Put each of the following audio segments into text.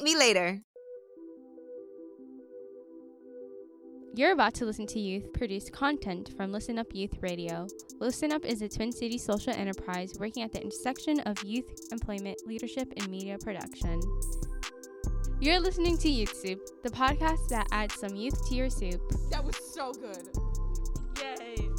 me later. You're about to listen to youth produced content from Listen Up Youth Radio. Listen Up is a Twin Cities social enterprise working at the intersection of youth employment, leadership, and media production. You're listening to Youth Soup, the podcast that adds some youth to your soup. That was so good. Yay.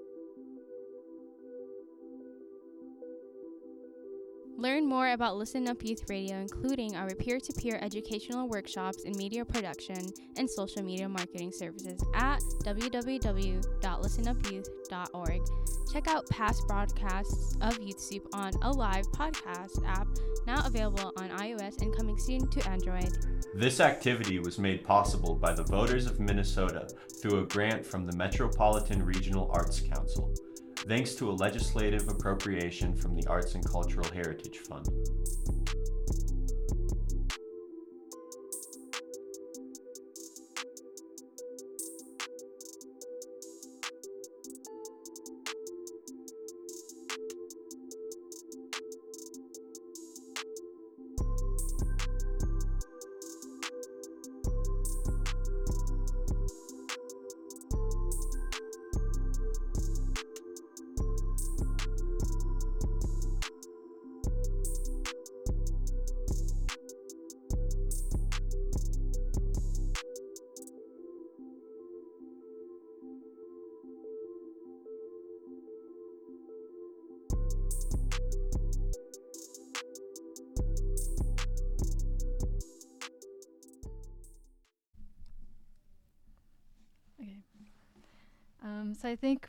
Are we We're done? done. Learn more about Listen Up Youth Radio, including our peer to peer educational workshops in media production and social media marketing services at www.listenupyouth.org. Check out past broadcasts of Youth Soup on Alive podcast app, now available on iOS and coming soon to Android. This activity was made possible by the voters of Minnesota through a grant from the Metropolitan Regional Arts Council, thanks to a legislative appropriation from the Arts and Cultural Heritage Fund.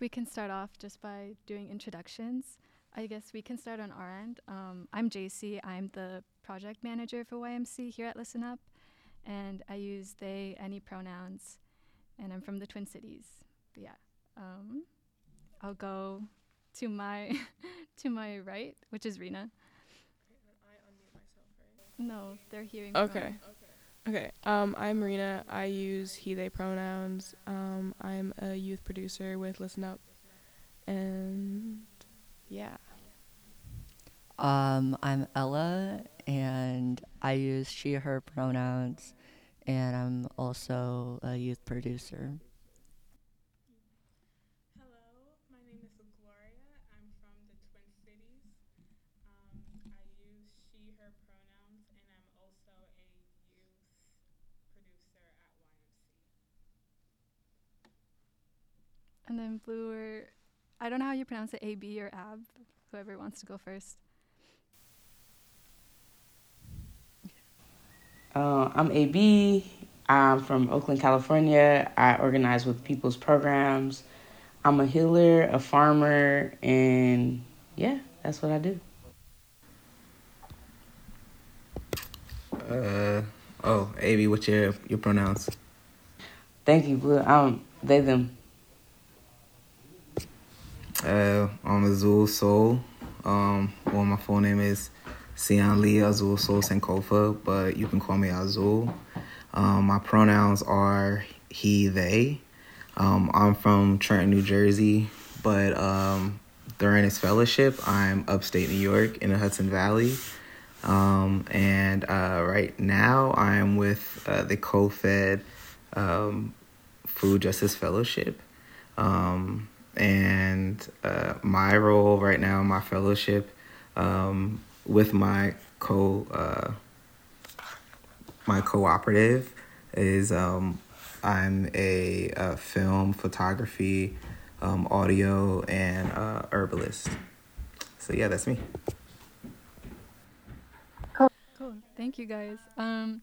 We can start off just by doing introductions. I guess we can start on our end. Um, I'm Jacy. I'm the project manager for YMC here at Listen Up, and I use they, any pronouns, and I'm from the Twin Cities. But yeah, um, I'll go to my to my right, which is Rena. No, they're hearing. from- Okay. Okay. Um, I'm Marina. I use he, they pronouns. Um, I'm a youth producer with Listen Up. And yeah. Um, I'm Ella, and I use she, her pronouns, and I'm also a youth producer. Hello, my name is Gloria. I'm from the Twin Cities. And then blue or I don't know how you pronounce it, AB or AB. Whoever wants to go first. Uh, I'm AB. I'm from Oakland, California. I organize with people's programs. I'm a healer, a farmer, and yeah, that's what I do. Uh oh, AB, what's your your pronouns? Thank you, Blue. Um, they them. Uh, I'm Azul Soul. Um, well, my full name is Sian Lee Azul Soul Sankofa, but you can call me Azul. Um, my pronouns are he, they. Um, I'm from Trenton, New Jersey, but um, during this fellowship, I'm upstate New York in the Hudson Valley. Um, and uh, right now, I'm with uh, the COFED um, Food Justice Fellowship. Um, and uh, my role right now in my fellowship um, with my co uh, my cooperative is um, I'm a, a, film photography, um, audio, and uh, herbalist. So yeah, that's me. Cool. Cool. Thank you guys. Um,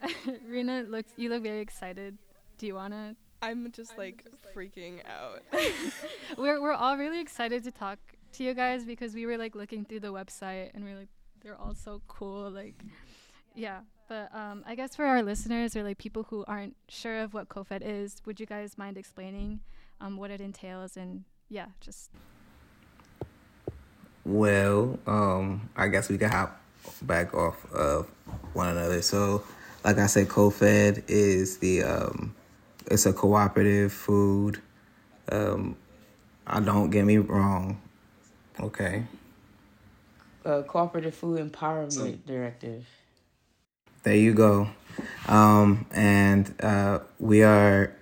Rena looks. You look very excited. Do you wanna? I'm just like freaking out. we're we're all really excited to talk to you guys because we were like looking through the website and we're like they're all so cool. Like, yeah. But um, I guess for our listeners or like people who aren't sure of what COFED is, would you guys mind explaining um, what it entails and yeah, just. Well, um, I guess we can hop back off of one another. So, like I said, COFED is the um, it's a cooperative food. Um, I don't get me wrong. Okay. Uh, cooperative food empowerment so, directive. There you go. Um, and uh, we are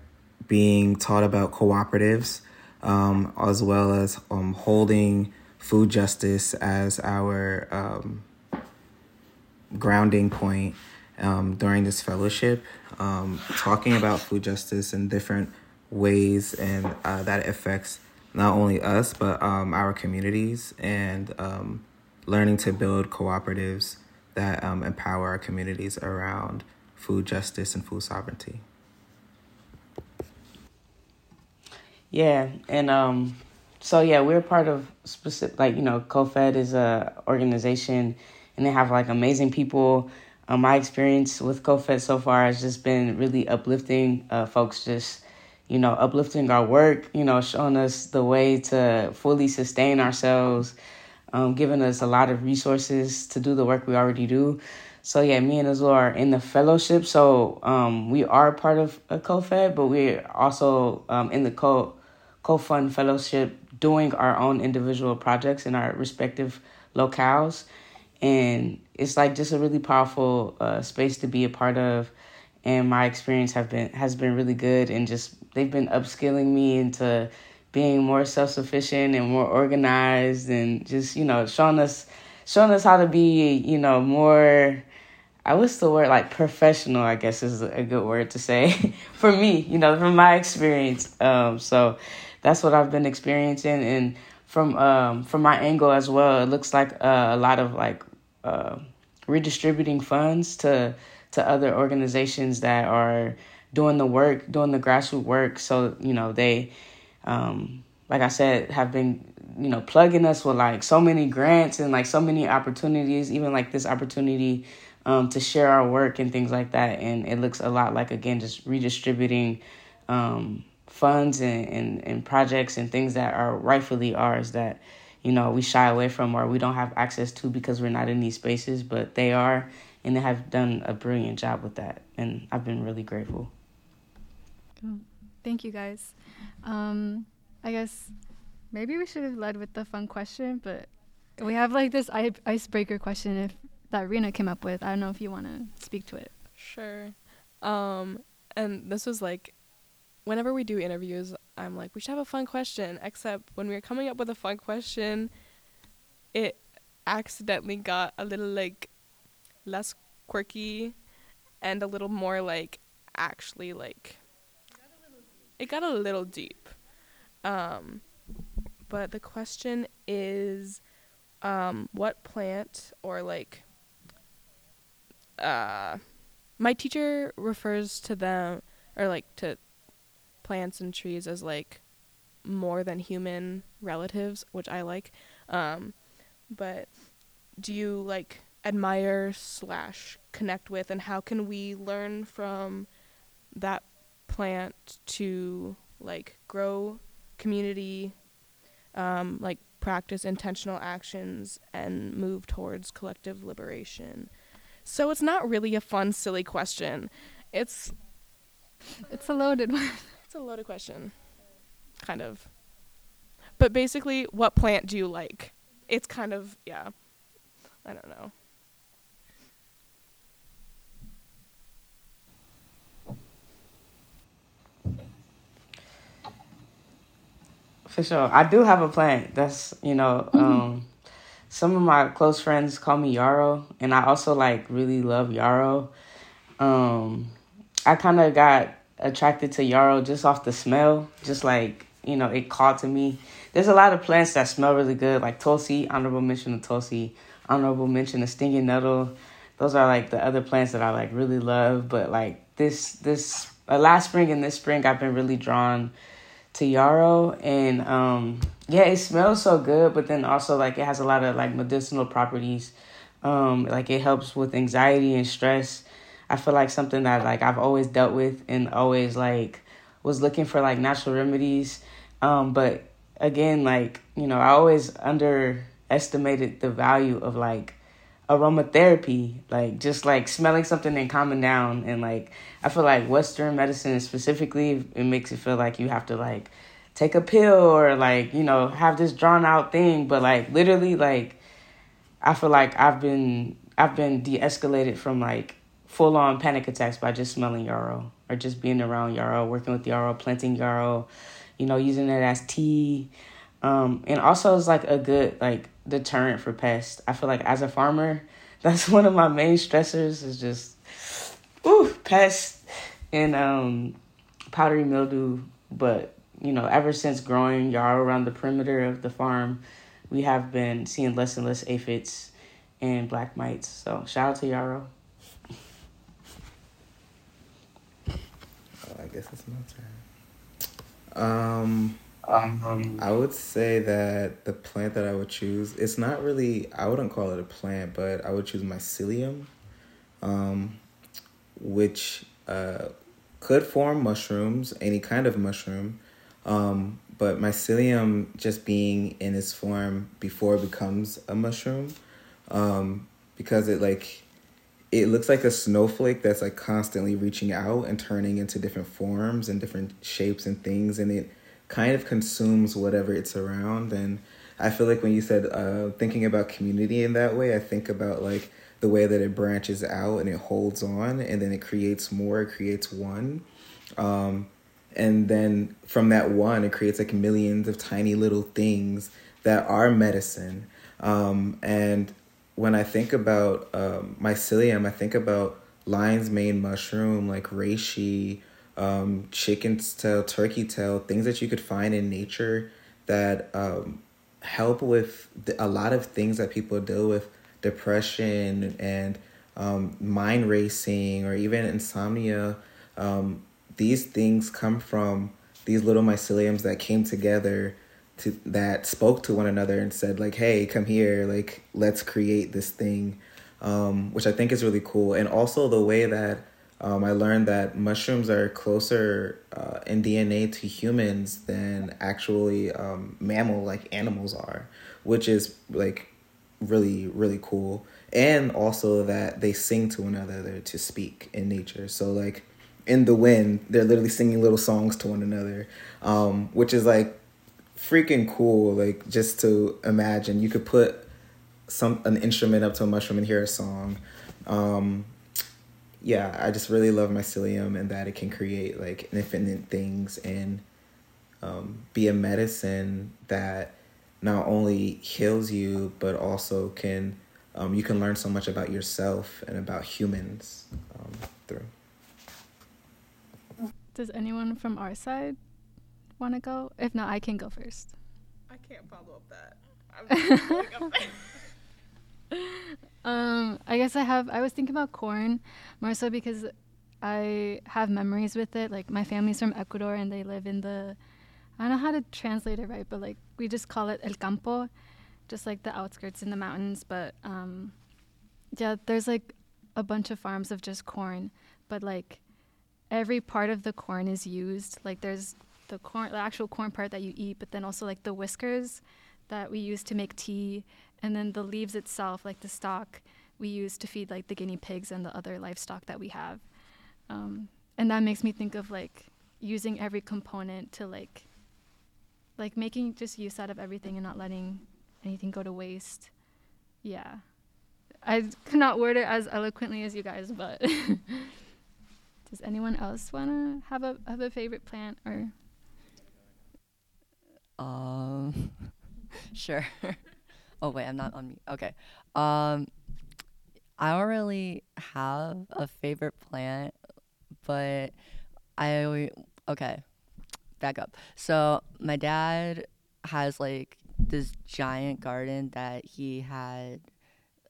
being taught about cooperatives um, as well as um, holding food justice as our um, grounding point um, during this fellowship, um, talking about food justice in different ways and uh, that affects not only us but um, our communities and um, learning to build cooperatives that um, empower our communities around food justice and food sovereignty. Yeah, and um, so yeah, we're part of specific like you know, COFED is a organization, and they have like amazing people um, my experience with COFED so far has just been really uplifting. Uh, folks just, you know, uplifting our work, you know, showing us the way to fully sustain ourselves, um, giving us a lot of resources to do the work we already do. So yeah, me and Azul are in the fellowship. So um, we are part of a COFED, but we're also um, in the co COFED fellowship doing our own individual projects in our respective locales and it's like just a really powerful uh, space to be a part of. And my experience have been has been really good and just they've been upskilling me into being more self-sufficient and more organized and just you know showing us showing us how to be you know more I wish the word like professional I guess is a good word to say for me you know from my experience. Um so that's what I've been experiencing. And from um from my angle as well it looks like uh, a lot of like uh, redistributing funds to to other organizations that are doing the work, doing the grassroots work. So you know they, um, like I said, have been you know plugging us with like so many grants and like so many opportunities, even like this opportunity um, to share our work and things like that. And it looks a lot like again just redistributing um, funds and, and and projects and things that are rightfully ours that you know, we shy away from or we don't have access to because we're not in these spaces, but they are, and they have done a brilliant job with that. And I've been really grateful. Thank you, guys. Um, I guess maybe we should have led with the fun question, but we have like this icebreaker question if that Rena came up with. I don't know if you want to speak to it. Sure. Um, and this was like whenever we do interviews, I'm like, we should have a fun question. Except when we were coming up with a fun question, it accidentally got a little like less quirky and a little more like actually like it got a little deep. Um, but the question is, um, what plant or like, uh, my teacher refers to them or like to plants and trees as like more than human relatives, which I like. Um, but do you like admire slash connect with, and how can we learn from that plant to like grow community, um, like practice intentional actions, and move towards collective liberation? So it's not really a fun, silly question. It's It's a loaded one. It's a loaded question, kind of. But basically, what plant do you like? It's kind of yeah. I don't know. For sure. I do have a plant. That's, you know, um, some of my close friends call me Yarrow, and I also like really love Yarrow. Um, I kind of got attracted to Yarrow just off the smell, just like, you know, it called to me. There's a lot of plants that smell really good, like Tulsi, honorable mention of Tulsi, honorable mention of Stinging Nettle. Those are like the other plants that I like really love, but like this, this, uh, last spring and this spring, I've been really drawn to yarrow and um yeah it smells so good but then also like it has a lot of like medicinal properties um like it helps with anxiety and stress i feel like something that like i've always dealt with and always like was looking for like natural remedies. Um but again like you know i always underestimated the value of like aromatherapy like just like smelling something and calming down. And like i feel like western medicine specifically it makes it feel like you have to like take a pill or like you know have this drawn out thing. But like literally like i feel like i've been i've been de-escalated from like full on panic attacks by just smelling yarrow or just being around yarrow working with yarrow planting yarrow you know using it as tea um and also it's like a good like deterrent for pests. I feel like as a farmer, that's one of my main stressors is just ooh, pests and um powdery mildew. But, you know, ever since growing yarrow around the perimeter of the farm, we have been seeing less and less aphids and black mites. So shout out to yarrow. Oh, I guess it's my turn. Um um, I would say that the plant that I would choose, it's not really, I wouldn't call it a plant, but I would choose mycelium, um, which uh, could form mushrooms, any kind of mushroom. Um, but mycelium just being in its form before it becomes a mushroom, um, because it like, it looks like a snowflake that's like constantly reaching out and turning into different forms and different shapes and things, and it kind of consumes whatever it's around. And I feel like when you said uh, thinking about community in that way, I think about like the way that it branches out and it holds on and then it creates more, it creates one. Um, and then from that one, it creates like millions of tiny little things that are medicine. Um, and when I think about um, mycelium, I think about lion's mane mushroom, like reishi, um, chicken's tail, turkey tail, things that you could find in nature that um, help with the, a lot of things that people deal with depression and um, mind racing or even insomnia. Um, these things come from these little myceliums that came together to that spoke to one another and said like hey come here like let's create this thing um, which i think is really cool and also the way that um, I learned that mushrooms are closer uh, in DNA to humans than actually um, mammal like animals are, which is like really really cool. And also that they sing to one another to speak in nature. So like in the wind, they're literally singing little songs to one another, um, which is like freaking cool. Like just to imagine, you could put some an instrument up to a mushroom and hear a song. Um, yeah, I just really love mycelium and that it can create like infinite things and um, be a medicine that not only heals you but also can um, you can learn so much about yourself and about humans um, through. Does anyone from our side want to go? If not, I can go first. I can't follow up that. I'm um, I guess I have. I was thinking about corn more so because I have memories with it. Like my family's from Ecuador and they live in the. I don't know how to translate it right, but like we just call it el campo, just like the outskirts in the mountains. But um, yeah, there's like a bunch of farms of just corn, but like every part of the corn is used. Like there's the corn, the actual corn part that you eat, but then also like the whiskers that we use to make tea, and then the leaves itself, like the stalk, we use to feed like the guinea pigs and the other livestock that we have. Um, and that makes me think of like using every component to like like making just use out of everything and not letting anything go to waste. Yeah. I cannot word it as eloquently as you guys, but does anyone else want to have a have a favorite plant or um sure. oh wait, I'm not on mute. Okay. Um I don't really have a favorite plant, but I okay. Back up. So my dad has like this giant garden that he had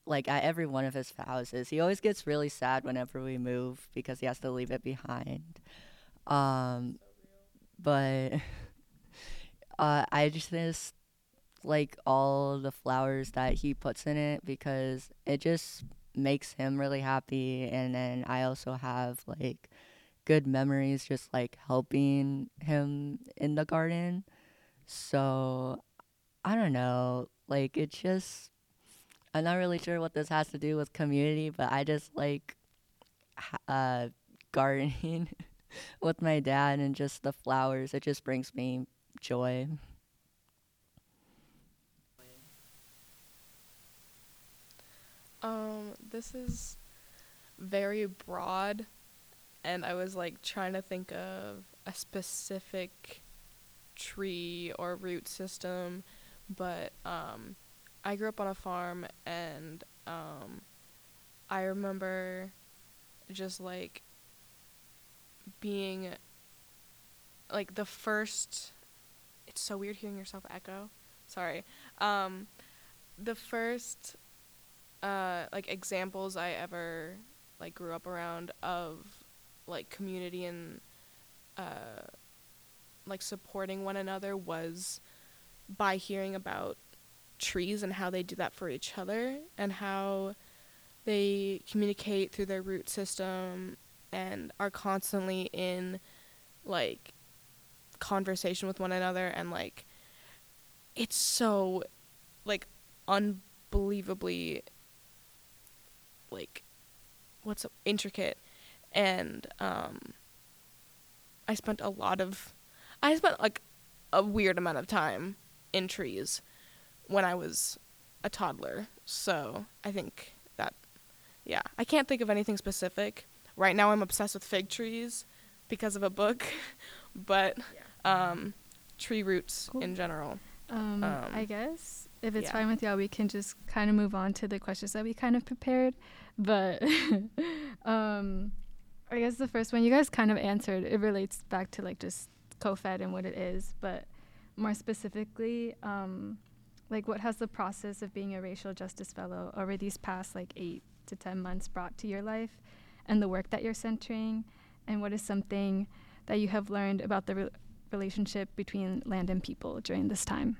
like at every one of his houses. He always gets really sad whenever we move because he has to leave it behind. Um but uh I just like all the flowers that he puts in it because it just makes him really happy and then I also have like good memories just like helping him in the garden. So I don't know, like it just I'm not really sure what this has to do with community, but I just like uh gardening with my dad and just the flowers. It just brings me joy. Um, this is very broad, and I was like trying to think of a specific tree or root system, but um, I grew up on a farm, and um, I remember just like being like the first. It's so weird hearing yourself echo. Sorry. Um, the first uh, like examples I ever like grew up around of like community and uh, like supporting one another was by hearing about trees and how they do that for each other and how they communicate through their root system and are constantly in like conversation with one another and like it's so like unbelievably like what's intricate and um I spent a lot of I spent like a weird amount of time in trees when I was a toddler. So, I think that yeah, I can't think of anything specific. Right now I'm obsessed with fig trees because of a book, but um tree roots cool. in general. Um, um, I guess if it's yeah. fine with y'all, we can just kind of move on to the questions that we kind of prepared. But um, I guess the first one you guys kind of answered. It relates back to like just COFED and what it is, but more specifically, um, like what has the process of being a racial justice fellow over these past like eight to ten months brought to your life, and the work that you're centering, and what is something that you have learned about the re- relationship between land and people during this time.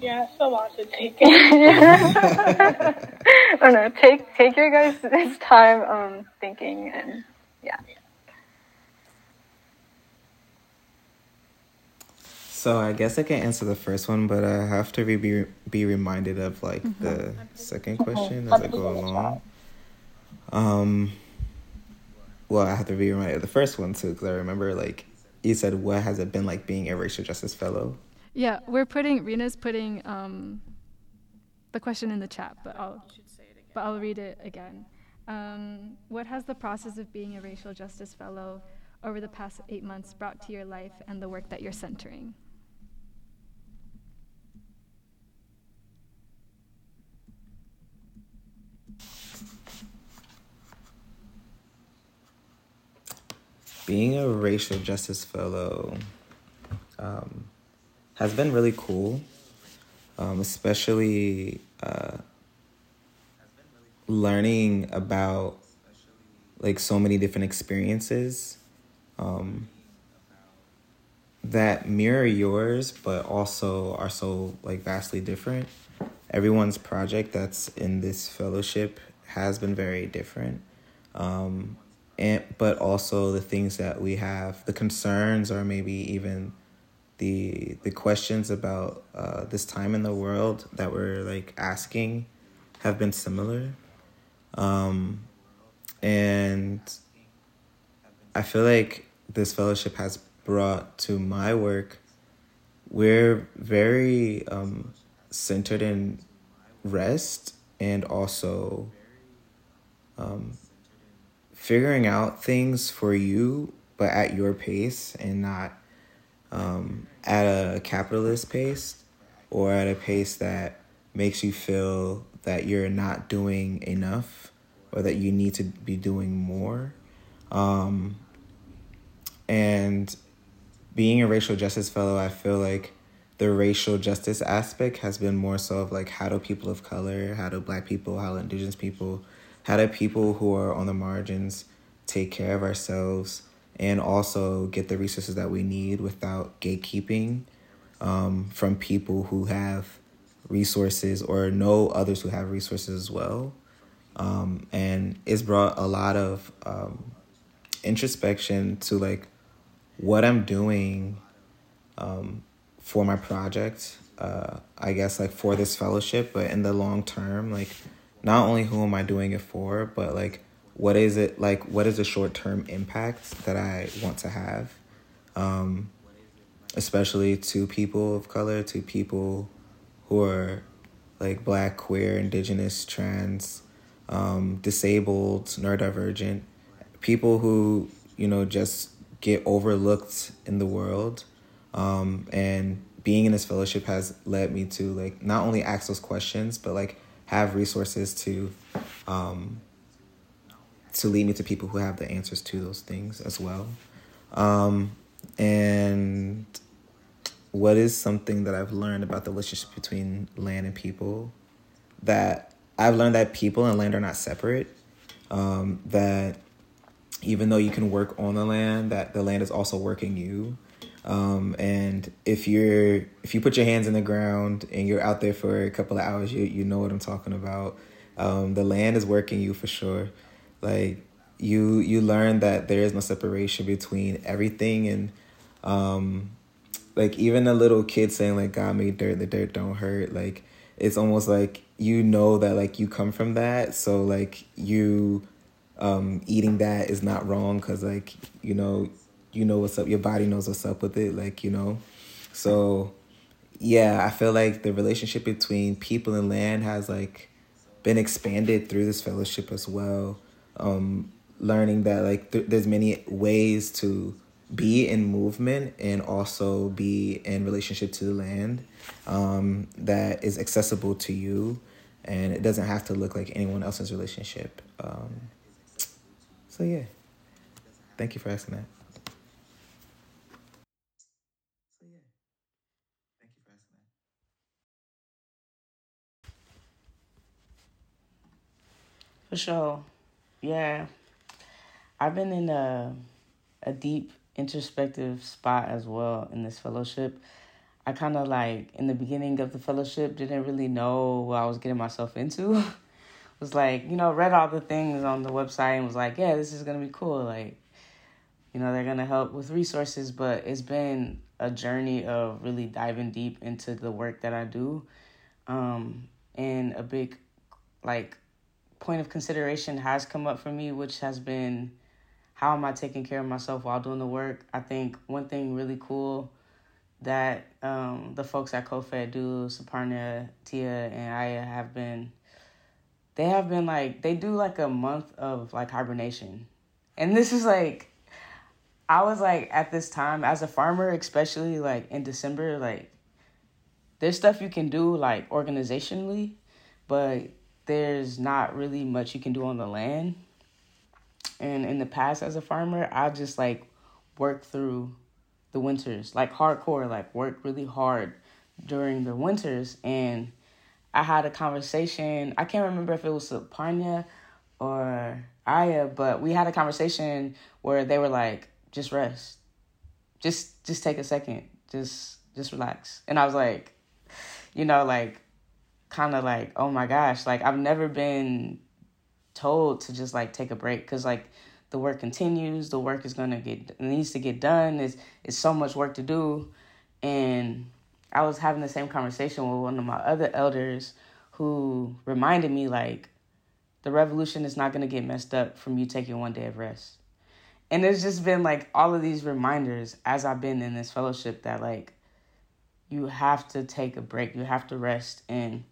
Yeah, it's a lot to take. I don't know. Take take your guys' time um thinking and yeah. So I guess I can answer the first one, but I have to be be reminded of like mm-hmm. the second question as I go along. Um, well, I have to be reminded of the first one too because I remember like you said, what has it been like being a racial justice fellow? Yeah, we're putting Rena's putting um, the question in the chat, but I'll but I'll read it again. Um, what has the process of being a racial justice fellow over the past eight months brought to your life and the work that you're centering? being a racial justice fellow um, has been really cool, um, especially uh, learning about like so many different experiences um, that mirror yours, but also are so like vastly different. Everyone's project that's in this fellowship has been very different. Um, and but also the things that we have the concerns or maybe even the the questions about uh, this time in the world that we're like asking have been similar um, and i feel like this fellowship has brought to my work we're very um, centered in rest and also um, figuring out things for you, but at your pace and not um, at a capitalist pace or at a pace that makes you feel that you're not doing enough or that you need to be doing more. Um, and being a racial justice fellow, I feel like the racial justice aspect has been more so of like how do people of color, how do black people, how do indigenous people how do people who are on the margins take care of ourselves and also get the resources that we need without gatekeeping um, from people who have resources or know others who have resources as well. Um, and it's brought a lot of um, introspection to like what I'm doing um, for my project. Uh, I guess like for this fellowship, but in the long term, like not only who am I doing it for, but like what is it like what is the short term impact that I want to have? Um, especially to people of color, to people who are like black, queer, indigenous, trans, um, disabled, neurodivergent, people who, you know, just get overlooked in the world. Um, and being in this fellowship has led me to like not only ask those questions, but like have resources to um, to lead me to people who have the answers to those things as well. Um, and what is something that I've learned about the relationship between land and people? That I've learned that people and land are not separate. Um, that even though you can work on the land, that the land is also working you. Um, and if you're if you put your hands in the ground and you're out there for a couple of hours, you you know what I'm talking about. Um, the land is working you for sure. Like you you learn that there is no separation between everything and um, like even a little kid saying like God made dirt, the dirt don't hurt. Like it's almost like you know that like you come from that, so like you um, eating that is not wrong because like you know you know what's up. Your body knows what's up with it, like you know. So, yeah, I feel like the relationship between people and land has like been expanded through this fellowship as well. Um, learning that like th- there's many ways to be in movement and also be in relationship to the land um, that is accessible to you and it doesn't have to look like anyone else's relationship um, so yeah thank you for asking that For sure. Yeah. I've been in a a deep introspective spot as well in this fellowship. I kind of like in the beginning of the fellowship didn't really know what I was getting myself into. was like, you know, read all the things on the website and was like, yeah, this is going to be cool. Like, you know, they're going to help with resources, but it's been a journey of really diving deep into the work that I do. Um, and a big like point of consideration has come up for me, which has been how am I taking care of myself while doing the work? I think one thing really cool that um, the folks at COFED do, Saparna, Tia, and Aya have been they have been like they do like a month of like hibernation. And this is like I was like at this time as a farmer, especially like in December, like there's stuff you can do like organizationally, but there's not really much you can do on the land. And in the past as a farmer, I just like work through the winters, like hardcore, like work really hard during the winters and I had a conversation. I can't remember if it was Panya or Aya, but we had a conversation where they were like, just rest. Just just take a second. Just just relax. And I was like, you know, like kind of like, oh my gosh, like I've never been told to just like take a break cuz like the work continues, the work is going to get needs to get done. It's it's so much work to do and I was having the same conversation with one of my other elders who reminded me like the revolution is not going to get messed up from you taking one day of rest. And there's just been like all of these reminders as I've been in this fellowship that like you have to take a break, you have to rest and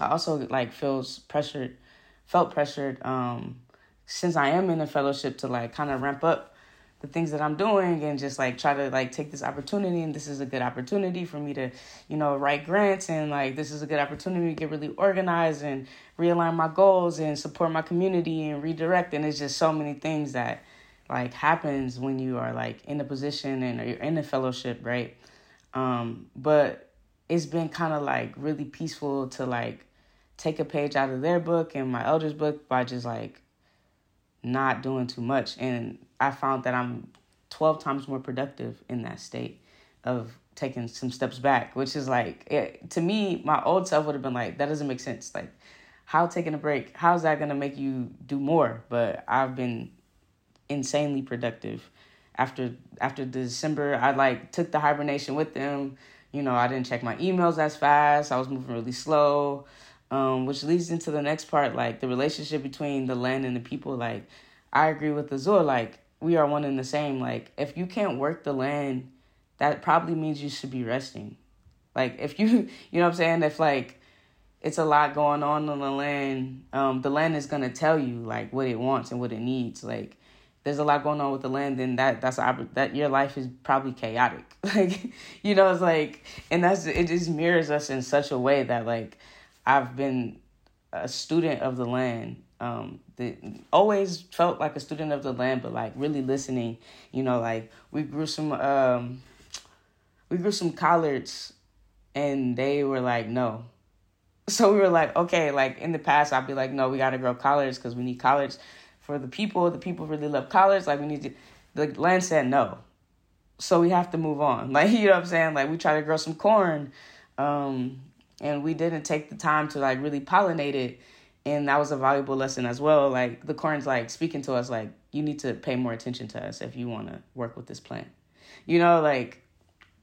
I also like feels pressured felt pressured um since I am in a fellowship to like kind of ramp up the things that I'm doing and just like try to like take this opportunity and this is a good opportunity for me to, you know, write grants and like this is a good opportunity to get really organized and realign my goals and support my community and redirect and it's just so many things that like happens when you are like in a position and you're in a fellowship, right? Um, but it's been kind of like really peaceful to like take a page out of their book and my elders book by just like not doing too much and I found that I'm 12 times more productive in that state of taking some steps back, which is like, it, to me, my old self would have been like, that doesn't make sense. Like, how taking a break, how's that going to make you do more? But I've been insanely productive. After after December, I like took the hibernation with them. You know, I didn't check my emails as fast. I was moving really slow. Um, which leads into the next part, like the relationship between the land and the people. Like, I agree with Azul. Like, we are one and the same. Like if you can't work the land, that probably means you should be resting. Like if you you know what I'm saying, if like it's a lot going on on the land, um, the land is gonna tell you like what it wants and what it needs. Like there's a lot going on with the land, then that that's that your life is probably chaotic. Like you know, it's like, and that's it. Just mirrors us in such a way that like I've been a student of the land um the, always felt like a student of the land but like really listening you know like we grew some um we grew some collards and they were like no. So we were like okay like in the past i'd be like no we got to grow collards because we need collards for the people. The people really love collards. Like we need to the land said no. So we have to move on. Like you know what i'm saying? Like we try to grow some corn um and we didn't take the time to like really pollinate it and that was a valuable lesson as well. Like the corn's like speaking to us like you need to pay more attention to us if you want to work with this plant. You know like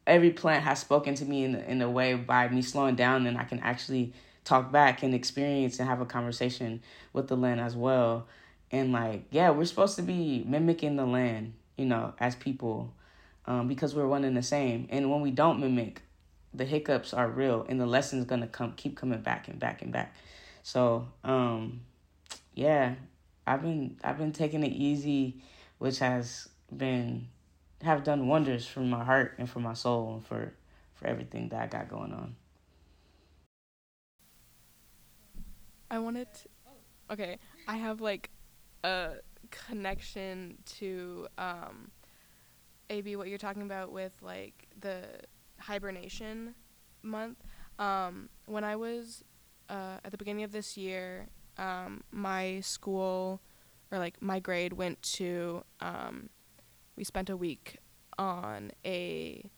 every plant has spoken to me in, in a way by me slowing down and i can actually talk back and experience and have a conversation with the land as well. And like yeah we're supposed to be mimicking the land you know as people um, because we're one and the same. And when we don't mimic the hiccups are real and the lessons gonna come keep coming back and back and back so, um, yeah, I've been I've been taking it easy, which has been have done wonders for my heart and for my soul and for for everything that I got going on. I wanted to, okay, I have like a connection to um AB what you're talking about with like the hibernation month. Um when I was uh, at the beginning of this year, um, my school or like my grade went to. Um, we spent a week on a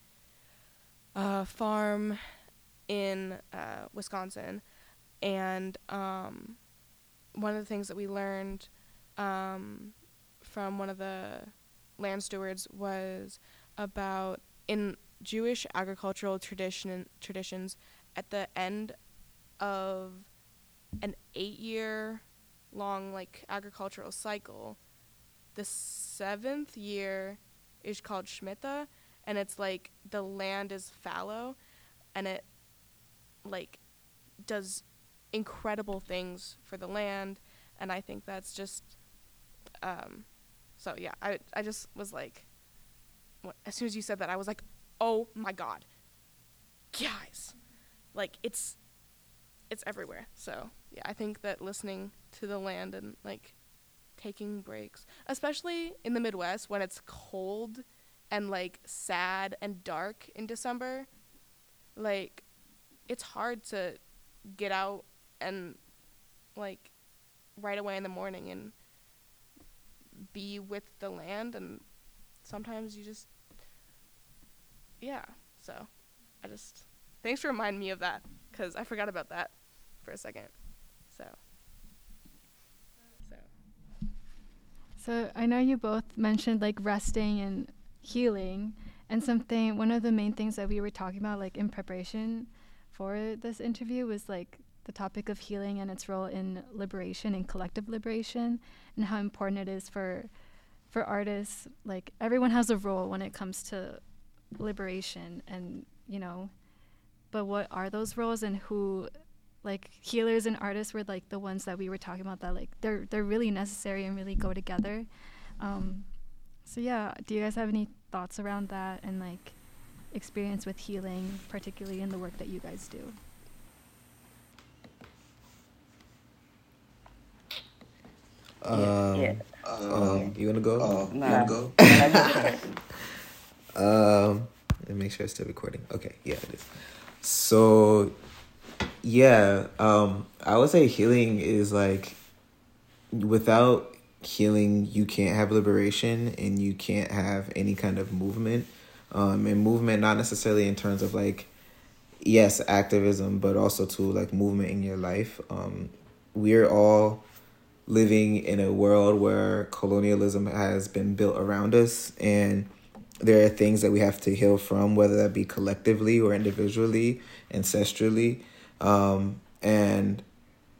farm in uh, Wisconsin, and um, one of the things that we learned um, from one of the land stewards was about in Jewish agricultural tradition traditions at the end of an eight year long like agricultural cycle. The seventh year is called Shemitah and it's like the land is fallow and it like does incredible things for the land, and I think that's just. Um, so yeah, I I just was like, as soon as you said that, I was like, oh my god, guys, like it's it's everywhere. So yeah, I think that listening to the land and like taking breaks, especially in the Midwest when it's cold and like sad and dark in December, like it's hard to get out and like right away in the morning and be with the land and sometimes you just yeah so i just thanks for reminding me of that because i forgot about that for a second so so So I know you both mentioned like resting and healing, and mm-hmm. something. One of the main things that we were talking about, like in preparation for this interview, was like the topic of healing and its role in liberation and collective liberation, and how important it is for for artists. Like everyone has a role when it comes to liberation, and you know, but what are those roles and who like healers and artists were like the ones that we were talking about that like they're they're really necessary and really go together um, so yeah do you guys have any thoughts around that and like experience with healing particularly in the work that you guys do Um, yeah. um, you wanna go? Nah. You wanna go? Um, me make sure it's still recording. Okay, yeah, it is. So, yeah, um, I would say healing is like without healing, you can't have liberation and you can't have any kind of movement. Um, and movement not necessarily in terms of like, yes, activism, but also to like movement in your life. Um, we're all living in a world where colonialism has been built around us and there are things that we have to heal from, whether that be collectively or individually, ancestrally. Um, and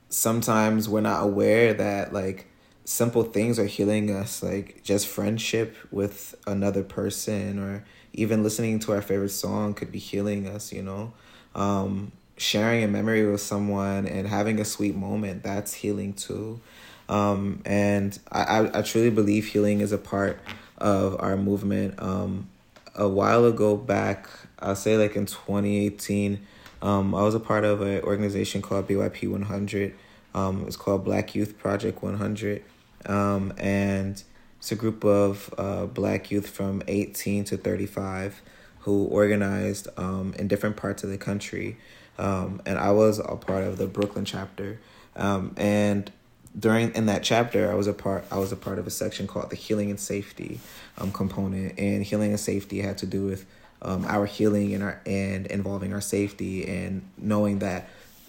sometimes we're not aware that like simple things are healing us, like just friendship with another person or even listening to our favorite song could be healing us, you know. Um, sharing a memory with someone and having a sweet moment, that's healing too. Um, and I, I, I truly believe healing is a part of our movement. Um, a while ago back, I'll say like in 2018, um, I was a part of an organization called BYP 100. Um, it's called Black Youth Project 100. Um, and it's a group of uh, black youth from 18 to 35 who organized um, in different parts of the country. Um, and I was a part of the Brooklyn chapter. Um, and during in that chapter i was a part i was a part of a section called the healing and safety um, component. And healing and safety had to do with um, our healing and our and involving our safety and knowing that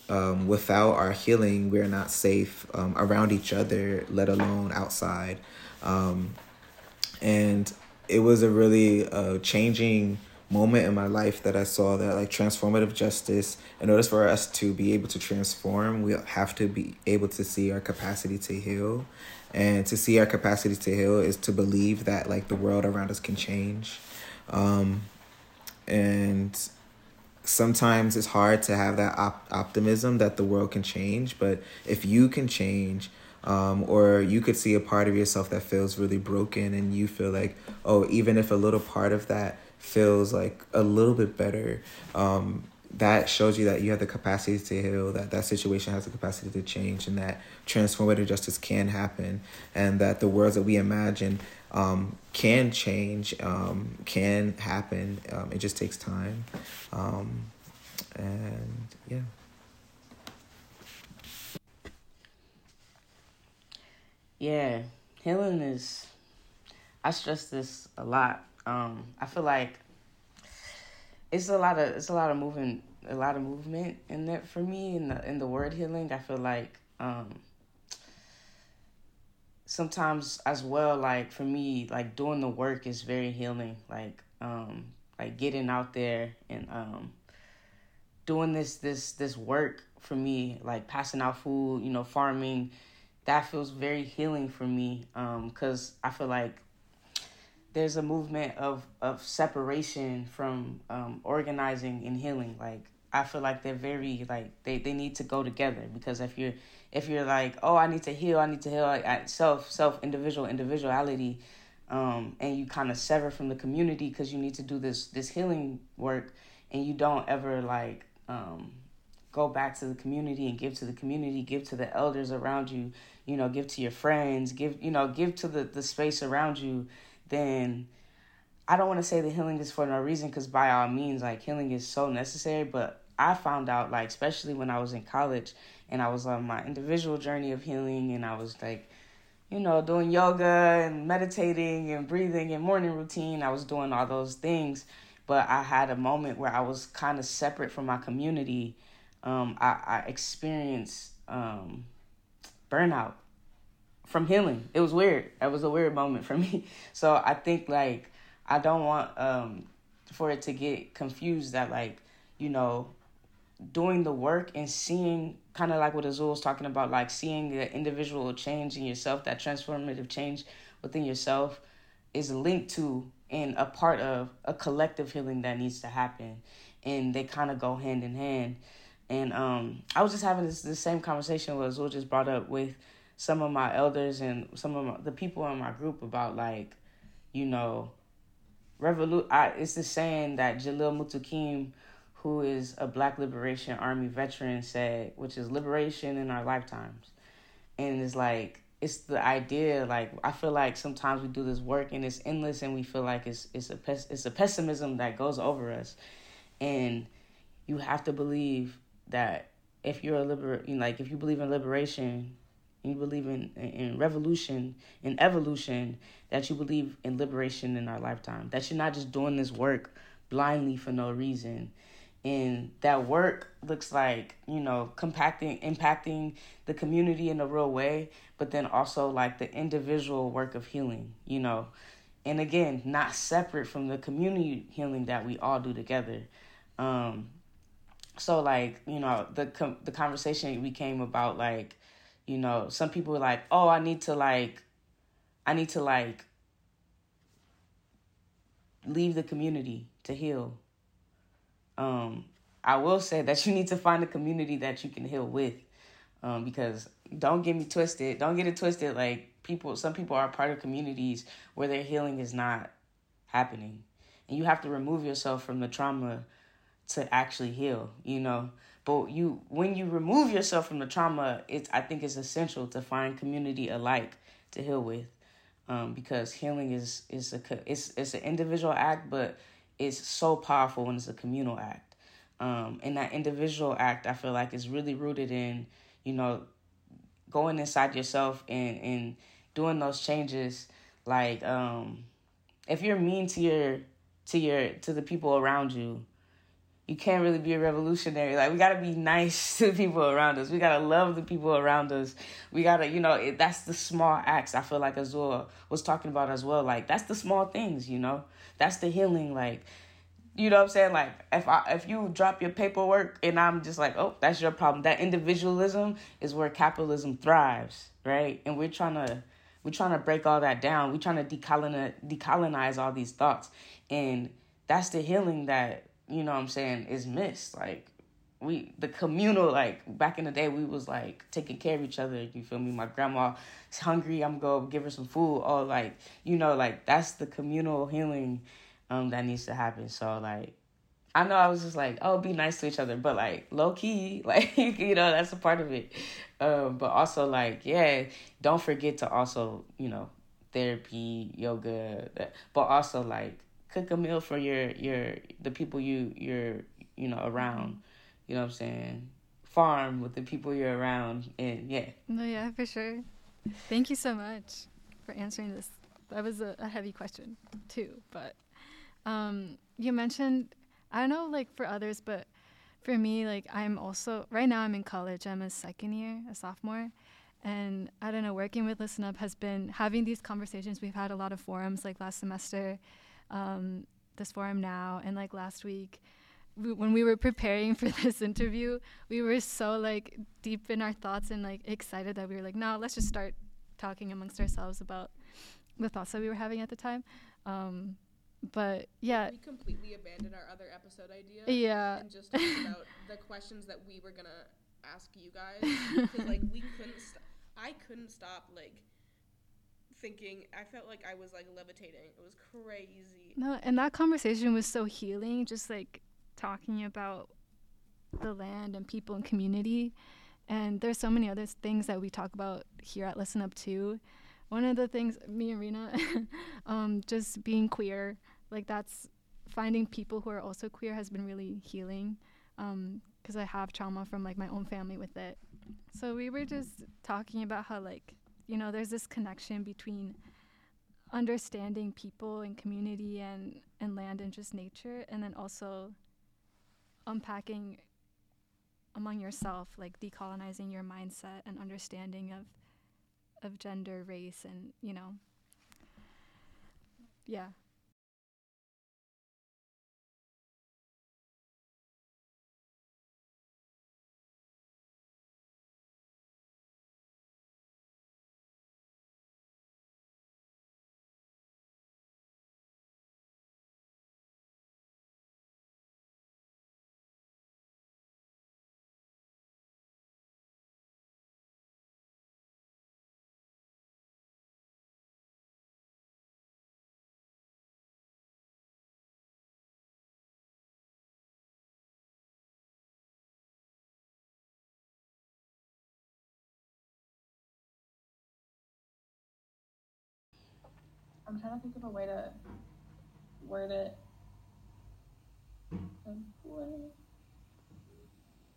um, without our healing we're not safe um, around each other let alone outside. Um, and it was a really uh, changing moment in my life that I saw that like transformative justice, in order for us to be able to transform, we have to be able to see our capacity to heal. And to see our capacity to heal is to believe that like the world around us can change. Um, and sometimes it's hard to have that op- optimism that the world can change, but if you can change, um, or you could see a part of yourself that feels really broken and you feel like, oh, even if a little part of that feels like a little bit better um, that shows you that you have the capacity to heal that that situation has the capacity to change and that transformative justice can happen and that the worlds that we imagine um, can change um, can happen um, it just takes time um, and yeah Yeah, healing is. I stress this a lot. Um, I feel like it's a lot of it's a lot of moving a lot of movement in that for me in the in the word healing. I feel like um, sometimes as well, like for me, like doing the work is very healing. Like um, like getting out there and um, doing this this this work for me, like passing out food, you know, farming that feels very healing for me because um, I feel like there's a movement of, of separation from um, organizing and healing. Like, I feel like they're very like they, they need to go together because if you're if you're like oh I need to heal I need to heal self self individual individuality um, and you kind of sever from the community because you need to do this this healing work and you don't ever like um, go back to the community and give to the community give to the elders around you you know give to your friends give you know give to the the space around you then I don't want to say the healing is for no reason because by all means, like healing is so necessary. But I found out, like, especially when I was in college and I was on my individual journey of healing and I was like, you know, doing yoga and meditating and breathing and morning routine. I was doing all those things. But I had a moment where I was kind of separate from my community. Um, I, I experienced um, burnout from healing. It was weird. It was a weird moment for me. So I think, like, I don't want um for it to get confused that like, you know, doing the work and seeing kind of like what Axúl was talking about, like seeing the individual change in yourself, that transformative change within yourself is linked to and a part of a collective healing that needs to happen. And they kind of go hand in hand. And um, I was just having this the same conversation what Axúl just brought up with some of my elders and some of my, the people in my group about like, you know, Revolu- I, it's the saying that Jalil Muntaqim, who is a Black Liberation Army veteran, said, which is liberation in our lifetimes. And it's like, it's the idea, like, I feel like sometimes we do this work and it's endless and we feel like it's, it's, a, pes- it's a pessimism that goes over us. And you have to believe that if you're a liber, you know, like, if you believe in liberation, you believe in, in revolution, in evolution, that you believe in liberation in our lifetime. That you're not just doing this work blindly for no reason. And that work looks like, you know, compacting, impacting the community in a real way, but then also like the individual work of healing, you know. And again, not separate from the community healing that we all do together. Um, so like, you know, the com- the conversation became about like, you know, some people are like, "Oh, I need to like I need to like leave the community to heal. Um, I will say that you need to find a community that you can heal with. Um, because don't get me twisted. Don't get it twisted. Like people, some people are part of communities where their healing is not happening, and you have to remove yourself from the trauma to actually heal. You know, but you when you remove yourself from the trauma, it's I think it's essential to find community alike to heal with um, because healing is is a it's it's an individual act, but it's so powerful when it's a communal act. Um, and that individual act, I feel like, is really rooted in you know going inside yourself and and doing those changes. Like um, if you're mean to your to your to the people around you, you can't really be a revolutionary. Like we gotta be nice to the people around us. We gotta love the people around us. We gotta, you know, it, that's the small acts. I feel like Axúl was talking about as well. Like that's the small things, you know. That's the healing. Like, you know what I'm saying? Like if I if you drop your paperwork and I'm just like, oh, that's your problem. That individualism is where capitalism thrives, right? And we're trying to we're trying to break all that down. We're trying to decolonize decolonize all these thoughts, and that's the healing that you know what I'm saying, is missed. Like we the communal like back in the day we was like taking care of each other, you feel me? My grandma is hungry, I'm gonna go give her some food or like, you know, like that's the communal healing um that needs to happen. So like I know I was just like, oh, be nice to each other, but like low key, like you know, that's a part of it. Um, but also like, yeah, don't forget to also, you know, therapy, yoga, but also like cook a meal for your your the people you you're you know around. You know what I'm saying? Farm with the people you're around, and yeah. No, yeah, for sure. Thank you so much for answering this. That was a, a heavy question too, but um, you mentioned I don't know like for others, but for me, like I'm also right now I'm in college. I'm a second year, a sophomore, and I don't know. Working with Listen Up has been having these conversations. We've had a lot of forums like last semester um, this forum now. And like last week, we, when we were preparing for this interview, we were so like deep in our thoughts and like excited that we were like, no, let's just start talking amongst ourselves about the thoughts that we were having at the time. Um, but yeah, we completely abandoned our other episode idea. Yeah, and just talked about the questions that we were gonna ask you guys. Like we couldn't. St- I couldn't stop like thinking. I felt like I was like levitating. It was crazy. No, and that conversation was so healing, just like talking about the land and people and community. And there's so many other things that we talk about here at Listen Up too. One of the things, me and Rena, um, just being queer, like that's finding people who are also queer has been really healing because um, I have trauma from like my own family with it. So we were just talking about how like you know there's this connection between understanding people and community and and land and just nature, and then also unpacking among yourself, like decolonizing your mindset and understanding of of gender, race, and you know, yeah. I'm trying to think of a way to word it.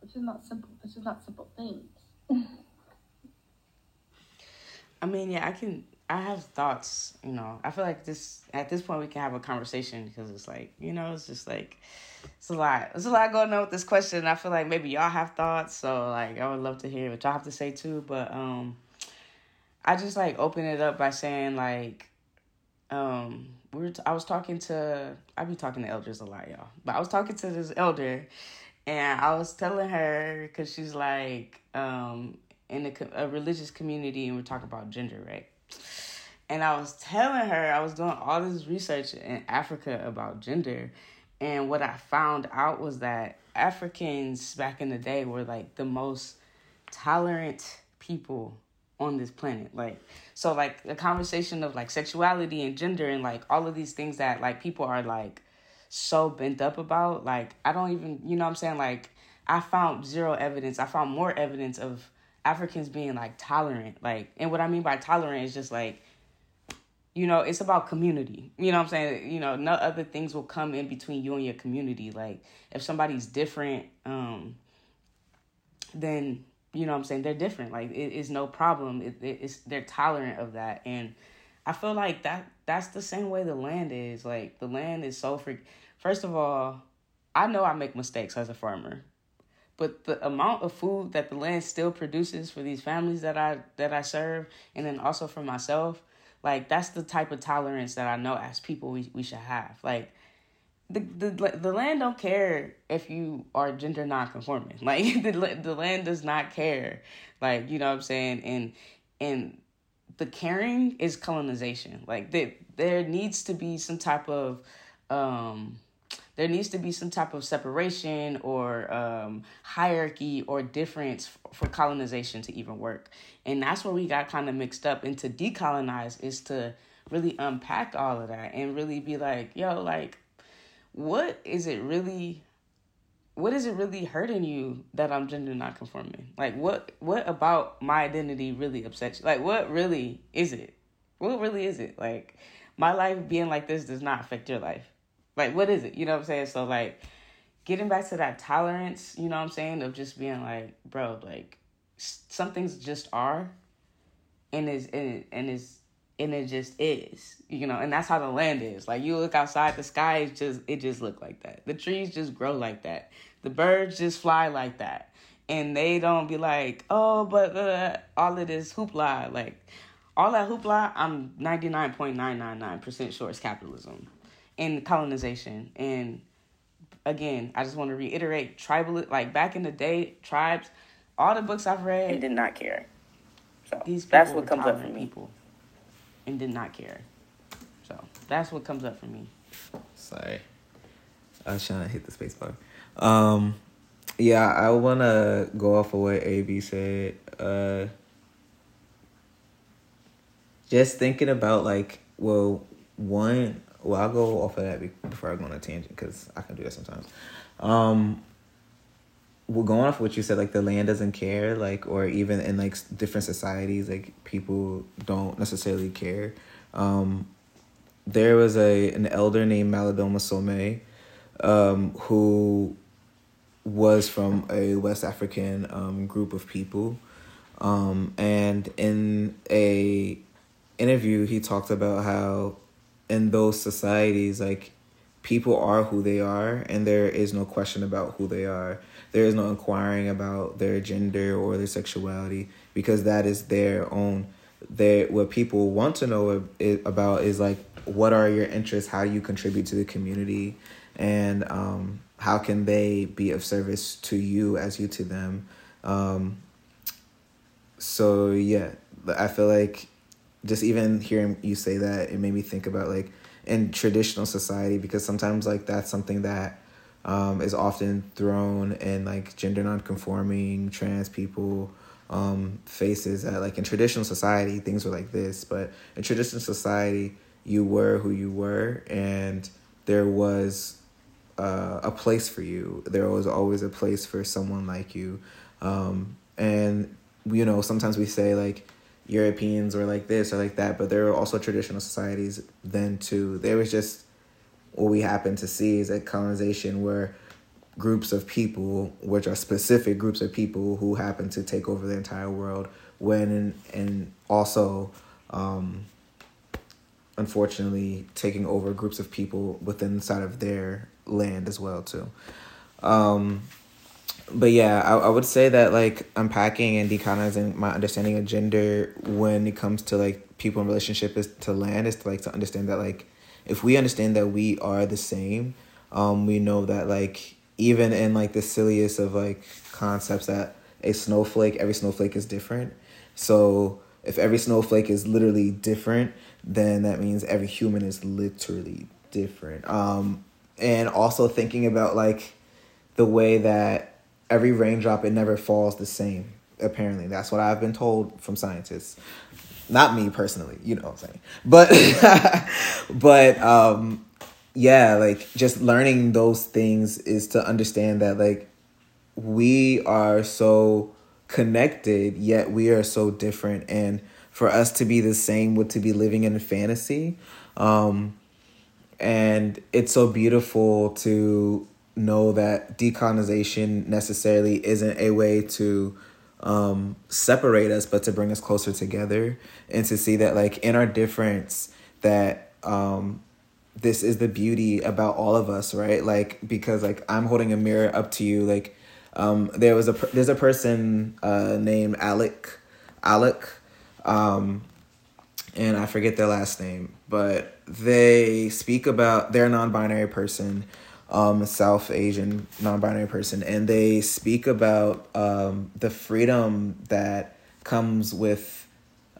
Which is not simple. This is not simple things. I mean, yeah, I can. I have thoughts. You know, I feel like this at this point we can have a conversation because it's like you know it's just like it's a lot. It's a lot going on with this question. I feel like maybe y'all have thoughts, so like I would love to hear what y'all have to say too. But um, I just like open it up by saying like um we were t- I was talking to I be talking to elders a lot, y'all. But I was talking to this elder and I was telling her cuz she's like um in a, a religious community and we're talking about gender, right? And I was telling her I was doing all this research in Africa about gender and what I found out was that Africans back in the day were like the most tolerant people on this planet like so like the conversation of like sexuality and gender and like all of these things that like people are like so bent up about like i don't even you know i'm saying? Like i found zero evidence. I found more evidence of africans being like tolerant like and what i mean by tolerant is just like you know it's about community. You know what i'm saying? You know no other things will come in between you and your community. Like if somebody's different um then you know what I'm saying? They're different. Like it is no problem. It, it, it's they're tolerant of that. And I feel like that that's the same way the land is. Like the land is so freak first of all I know I make mistakes as a farmer but the amount of food that the land still produces for these families that I that I serve and then also for myself like that's the type of tolerance that I know as people we, we should have. Like the, the the land don't care if you are gender non-conforming. Like the the land does not care. Like you know what i'm saying? And and the caring is colonization. Like that there needs to be some type of um there needs to be some type of separation or um, hierarchy or difference for colonization to even work. And that's where we got kind of mixed up. And to decolonize is to really unpack all of that and really be like yo like what is it really what is it really hurting you that I'm gender nonconforming? Like what what about my identity really upsets you? Like what really is it? What really is it? Like my life being like this does not affect your life. Like what is it? You know what I'm saying? So like getting back to that tolerance, you know what I'm saying, of just being like, bro, like some things just are and is and, and is and it just is you know and that's how the land is. Like you look outside the sky is just it just look like that. The trees just grow like that. The birds just fly like that. And they don't be like oh but uh, all of this hoopla like all that hoopla i'm 99.999% sure it's capitalism and colonization. And again i just want to reiterate tribal like back in the day tribes all the books i've read and did not care. So these that's what comes up for me. people and did not care. So that's what comes up for me. Sorry. I was trying to hit the space bar. Um, Yeah, I wanna go off of what AB said. Uh, just thinking about like, well, one. Well, I'll go off of that before I go on a tangent because I can do that sometimes. Um, well, going off what you said, like the land doesn't care, like, or even in like different societies, like people don't necessarily care. Um, there was a an elder named Malidoma Somé, um, who was from a West African um, group of people, um, and in a interview, he talked about how in those societies, like people are who they are, and there is no question about who they are. There is no inquiring about their gender or their sexuality because that is their own. Their what people want to know about is like what are your interests? How do you contribute to the community, and um, how can they be of service to you as you to them? Um, so yeah, I feel like just even hearing you say that it made me think about like in traditional society because sometimes like that's something that um, is often thrown in like gender non-conforming trans people um, faces that like in traditional society things were like this. But in traditional society you were who you were and there was uh, a place for you. There was always a place for someone like you. Um, and you know sometimes we say like Europeans were like this or like that, but there were also traditional societies then too. There was just what we happen to see is that colonization where groups of people, which are specific groups of people who happen to take over the entire world, when and, also um, unfortunately taking over groups of people within inside of their land as well too. Um, but yeah, I, I would say that like unpacking and decolonizing my understanding of gender when it comes to like people in relationship is to land is to like to understand that like if we understand that we are the same, um, we know that like even in like the silliest of like concepts that a snowflake, every snowflake is different. So if every snowflake is literally different, then that means every human is literally different. Um, and also thinking about like the way that every raindrop it never falls the same apparently. That's what i've been told from scientists. Not me personally you know what i'm saying. But but um yeah like just learning those things is to understand that like we are so connected yet we are so different. And for us to be the same would to be living in a fantasy. Um and it's so beautiful to know that decolonization necessarily isn't a way to um, separate us, but to bring us closer together and to see that, like, in our difference, that um, this is the beauty about all of us, right? Like, because, like, I'm holding a mirror up to you. Like, um, there was a there's a person uh, named Alec, Alec, um, and I forget their last name, but they speak about they're a non-binary person um, South Asian non-binary person, and they speak about um, the freedom that comes with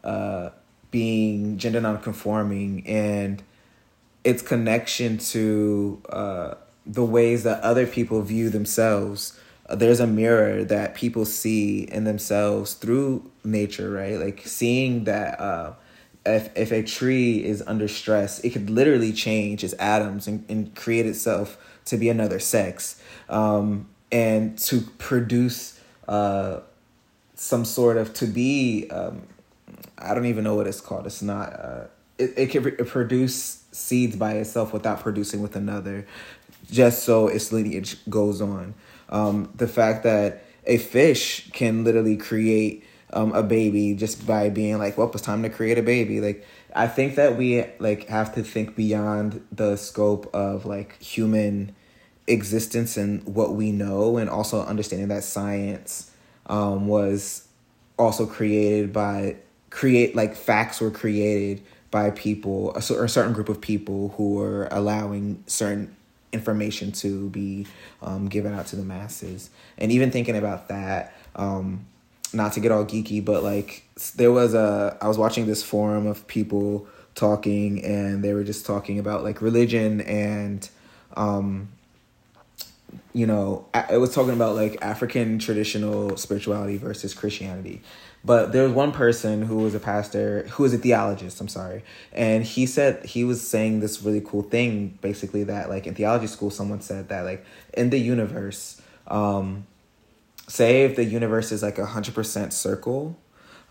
uh, being gender non-conforming and its connection to uh, the ways that other people view themselves. There's a mirror that people see in themselves through nature, right? Like seeing that uh, if if a tree is under stress, it could literally change its atoms and, and create itself to be another sex, um, and to produce uh, some sort of to be. Um, I don't even know what it's called. It's not. Uh, it it can produce seeds by itself without producing with another, just so its lineage goes on. Um, the fact that a fish can literally create um, a baby just by being like, well, it's time to create a baby. Like, I think that we like have to think beyond the scope of like human existence and what we know, and also understanding that science um, was also created by create like facts were created by people a, cer- a certain group of people who were allowing certain information to be um, given out to the masses. And even thinking about that um, not to get all geeky but like there was a i was watching this forum of people talking and they were just talking about like religion and um you know, it was talking about like African traditional spirituality versus Christianity. But there was one person who was a pastor, who was a theologist, I'm sorry. And he said, he was saying this really cool thing, basically, that like in theology school, someone said that like in the universe, um, say if the universe is like a 100% circle,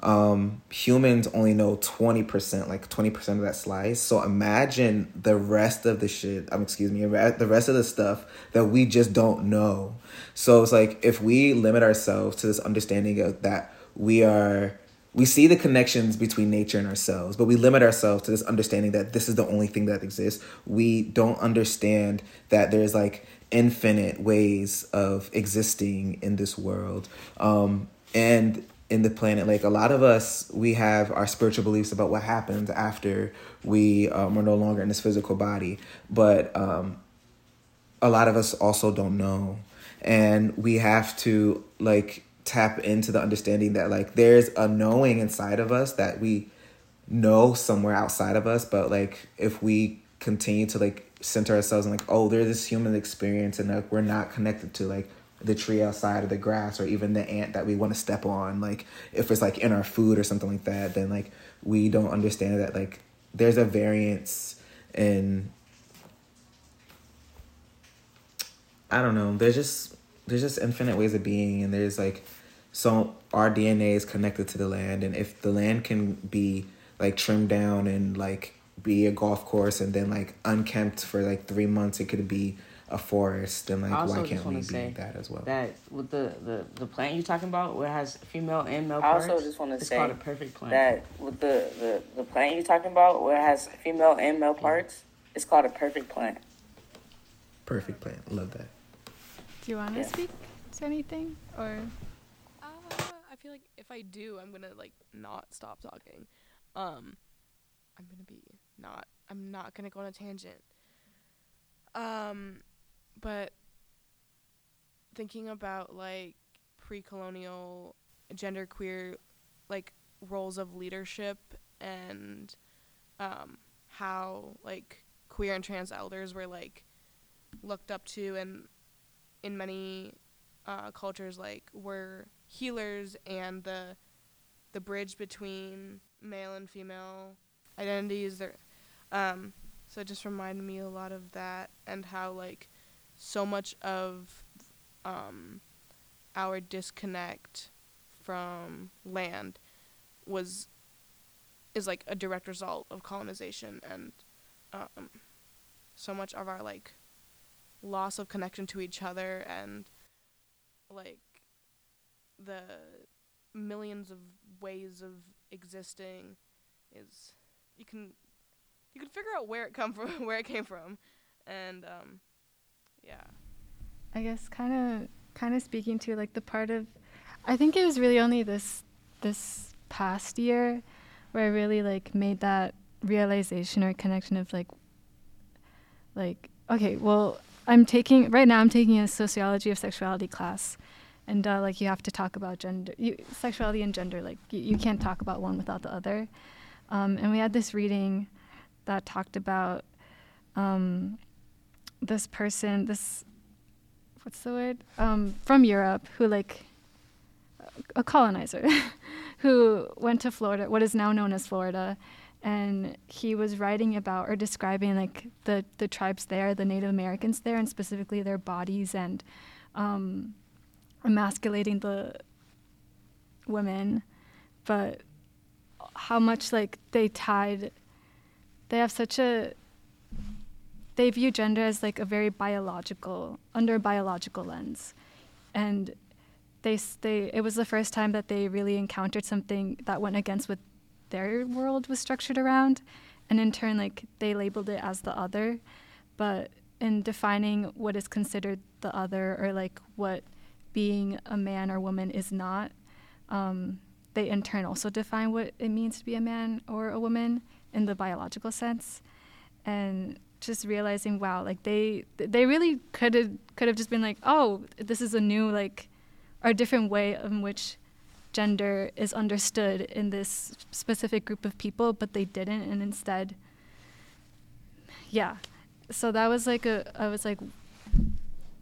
um, humans only know 20%, like 20% of that slice. So imagine the rest of the shit, um, excuse me, the rest of the stuff that we just don't know. So it's like if we limit ourselves to this understanding of that we are we see the connections between nature and ourselves, but we limit ourselves to this understanding that this is the only thing that exists. We don't understand that there's like infinite ways of existing in this world. Um, and in the planet. Like a lot of us, we have our spiritual beliefs about what happens after we um, are no longer in this physical body, but um, a lot of us also don't know, and we have to like tap into the understanding that like there's a knowing inside of us that we know somewhere outside of us, but like if we continue to like center ourselves and like oh there's this human experience and like we're not connected to like the tree outside of the grass or even the ant that we want to step on. Like if it's like in our food or something like that then like we don't understand that like there's a variance in i don't know there's just there's just infinite ways of being and there's like so our dna is connected to the land and if the land can be like trimmed down and like be a golf course and then like unkempt for like three months it could be a forest, and like why can't we be that as well? That with the, the the plant you're talking about, where it has female and male I parts. I also just want to say called a perfect plant. That with the, the the plant you're talking about, where it has female and male parts, it's called a perfect plant. Perfect plant. Love that. Do you want to yeah. speak to anything or? Uh, I feel like if I do, I'm gonna like not stop talking. Um, I'm gonna be not. I'm not gonna go on a tangent. Um, but thinking about like pre-colonial genderqueer like roles of leadership and um, how like queer and trans elders were like looked up to and in many uh, cultures like were healers and the the bridge between male and female identities um, so it just reminded me a lot of that and how like so much of um, our disconnect from land was is like a direct result of colonization and um, so much of our like loss of connection to each other and like the millions of ways of existing is you can you can figure out where it come from where it came from and um yeah. I guess kind of kind of speaking to like the part of I think it was really only this this past year where I really like made that realization or connection of like like okay, well, I'm taking right now I'm taking a sociology of sexuality class and uh, like you have to talk about gender you, sexuality and gender like you, you can't talk about one without the other um, and we had this reading that talked about um, this person, this what's the word um, from Europe, who like a colonizer, who went to Florida, what is now known as Florida, and he was writing about or describing like the the tribes there, the Native Americans there, and specifically their bodies and um, emasculating the women, but how much like they tied. They have such a they view gender as like a very biological, under biological lens, and they they it was the first time that they really encountered something that went against what their world was structured around, and in turn like they labeled it as the other, but in defining what is considered the other or like what being a man or woman is not, um, they in turn also define what it means to be a man or a woman in the biological sense, and just realizing wow like they they really could have could have just been like oh this is a new like or a different way in which gender is understood in this specific group of people but they didn't and instead yeah. So that was like a i was like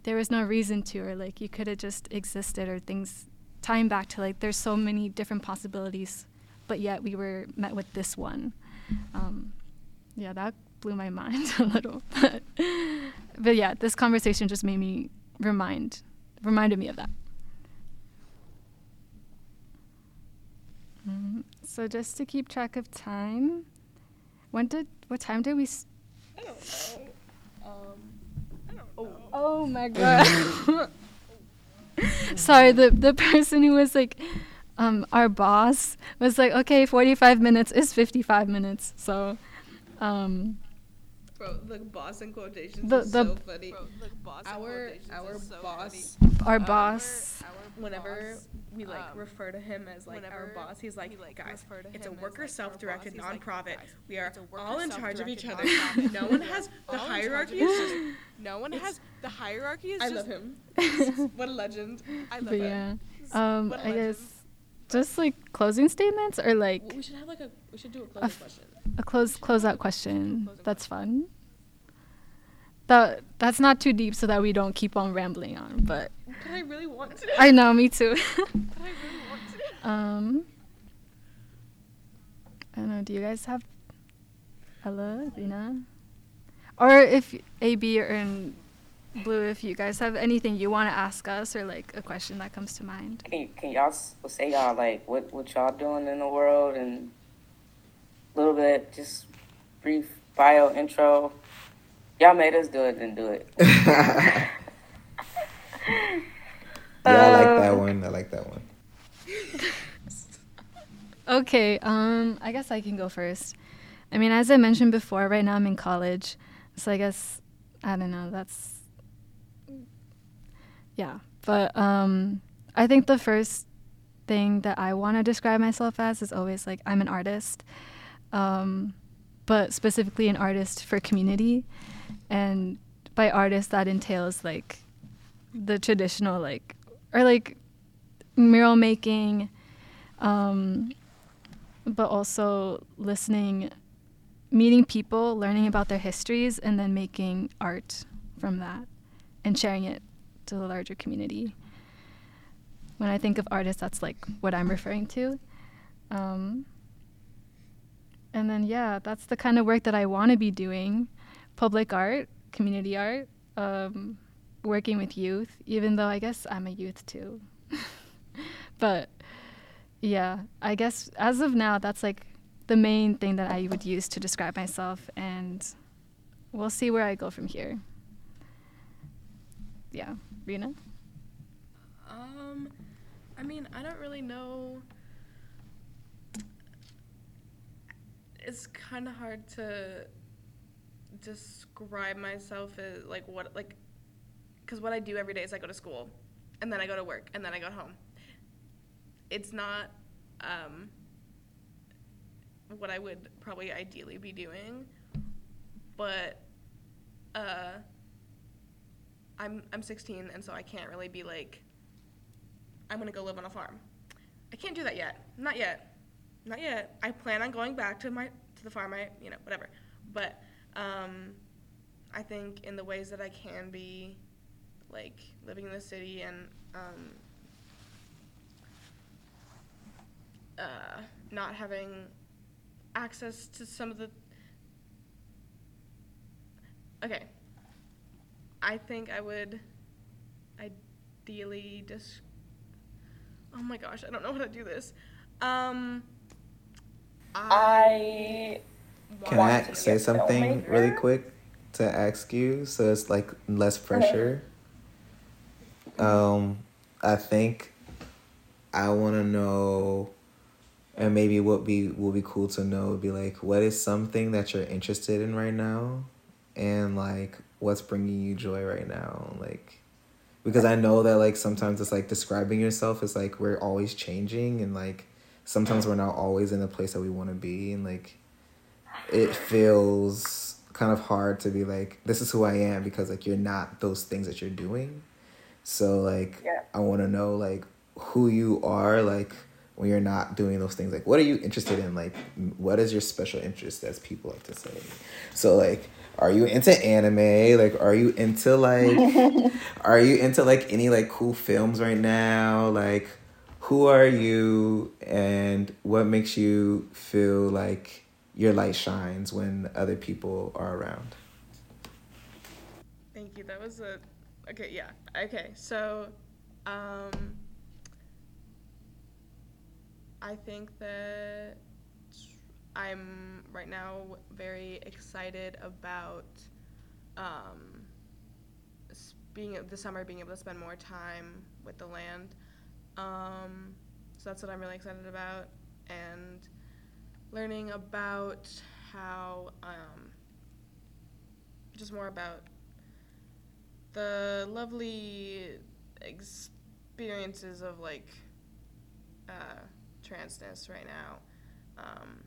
there was no reason to or like you could have just existed or things tying back to like there's so many different possibilities but yet we were met with this one um, yeah that blew my mind a little but, but yeah this conversation just made me remind reminded me of that mm, so just to keep track of time when did what time did we s- I don't know. Um, I don't know. Oh my god. Sorry, the the person who was like um our boss was like, "Okay, 45 minutes is 55 minutes." So um Bro, the boss in quotations The- is the- so funny. our our boss, our um, boss whenever we like refer to him as like our boss, he's like, guys, it's a worker self-directed nonprofit. we are all in charge of each other. no one has the hierarchy. Is just, No one It's- has the hierarchy. Is I just, love him. what a legend. I love but him. yeah. Um What a I legend. guess just like closing statements or like We should have like a we should do a closing question. a close closeout question. That's fun. That that's not too deep so that we don't keep on rambling on, but But I really want to. I know, me too. But I really want to. Um, I don't know. Do you guys have Ella, Rena, or if AB or in Blue, if you guys have anything you want to ask us or like a question that comes to mind? Can, can y'all say y'all like what what y'all doing in the world and a little bit just brief bio intro. Y'all made us do it, then do it. yeah, I like that one. I like that one. Okay. Um, I guess I can go first. I mean, as I mentioned before, right now I'm in college, so I guess I don't know. That's yeah. But um, I think the first thing that I want to describe myself as is always like I'm an artist, um, but specifically an artist for community, and by artist that entails like the traditional like or like mural making, um, but also listening, meeting people, learning about their histories, and then making art from that and sharing it to the larger community. When I think of artists, that's like what I'm referring to. Um, and then, yeah, that's the kind of work that I want to be doing public art, community art, um, working with youth, even though I guess I'm a youth too. but yeah, I guess as of now, that's like the main thing that I would use to describe myself, and we'll see where I go from here. Yeah, Rena? Um, I mean, I don't really know. It's kind of hard to describe myself as like what like because what I do every day is I go to school and then I go to work and then I go home. It's not um, what I would probably ideally be doing, but uh, I'm I'm 16 and so I can't really be like I'm gonna go live on a farm. I can't do that yet. Not yet. Not yet. I plan on going back to my to the farm. I you know whatever. But um, I think in the ways that I can be, like living in the city and um, uh, not having access to some of the. Okay. I think I would ideally just. Oh my gosh, I don't know how to do this. Um, I Can I say a something really quick to ask you so it's like less pressure? Um, I think I want to know, and maybe what be will be cool to know would be like, what is something that you're interested in right now, and like what's bringing you joy right now, like. Because I know that like sometimes it's like describing yourself is like we're always changing and like sometimes we're not always in the place that we want to be. And like it feels kind of hard to be like this is who i am because like you're not those things that you're doing. So like Yeah. i want to know like who you are like when you're not doing those things. Like what are you interested in? Like what is your special interest as people like to say? So like are you into anime? Like, are you into like, are you into like any like cool films right now? Like, who are you, and what makes you feel like your light shines when other people are around? Thank you. That was a okay. Yeah. Okay. So, um, I think that I'm right now very excited about um, being the summer being able to spend more time with the land. Um, so that's what I'm really excited about, and learning about how um, just more about the lovely experiences of like uh, transness right now. Um,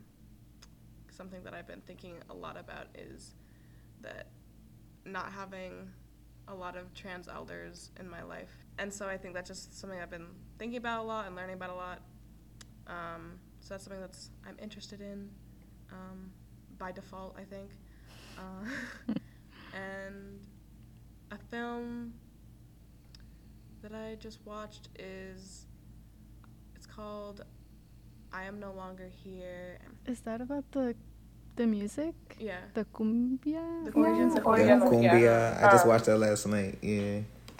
something that I've been thinking a lot about is that not having a lot of trans elders in my life. And so I think that's just something I've been thinking about a lot and learning about a lot. Um, so that's something that's I'm interested in um, by default, I think. Uh, and a film that I just watched is it's called I Am No Longer Here. Is that about the the music? Yeah. The cumbia? The Norwegian Yeah, Cumbia. cumbia. I just Oh. watched that last night. Yeah.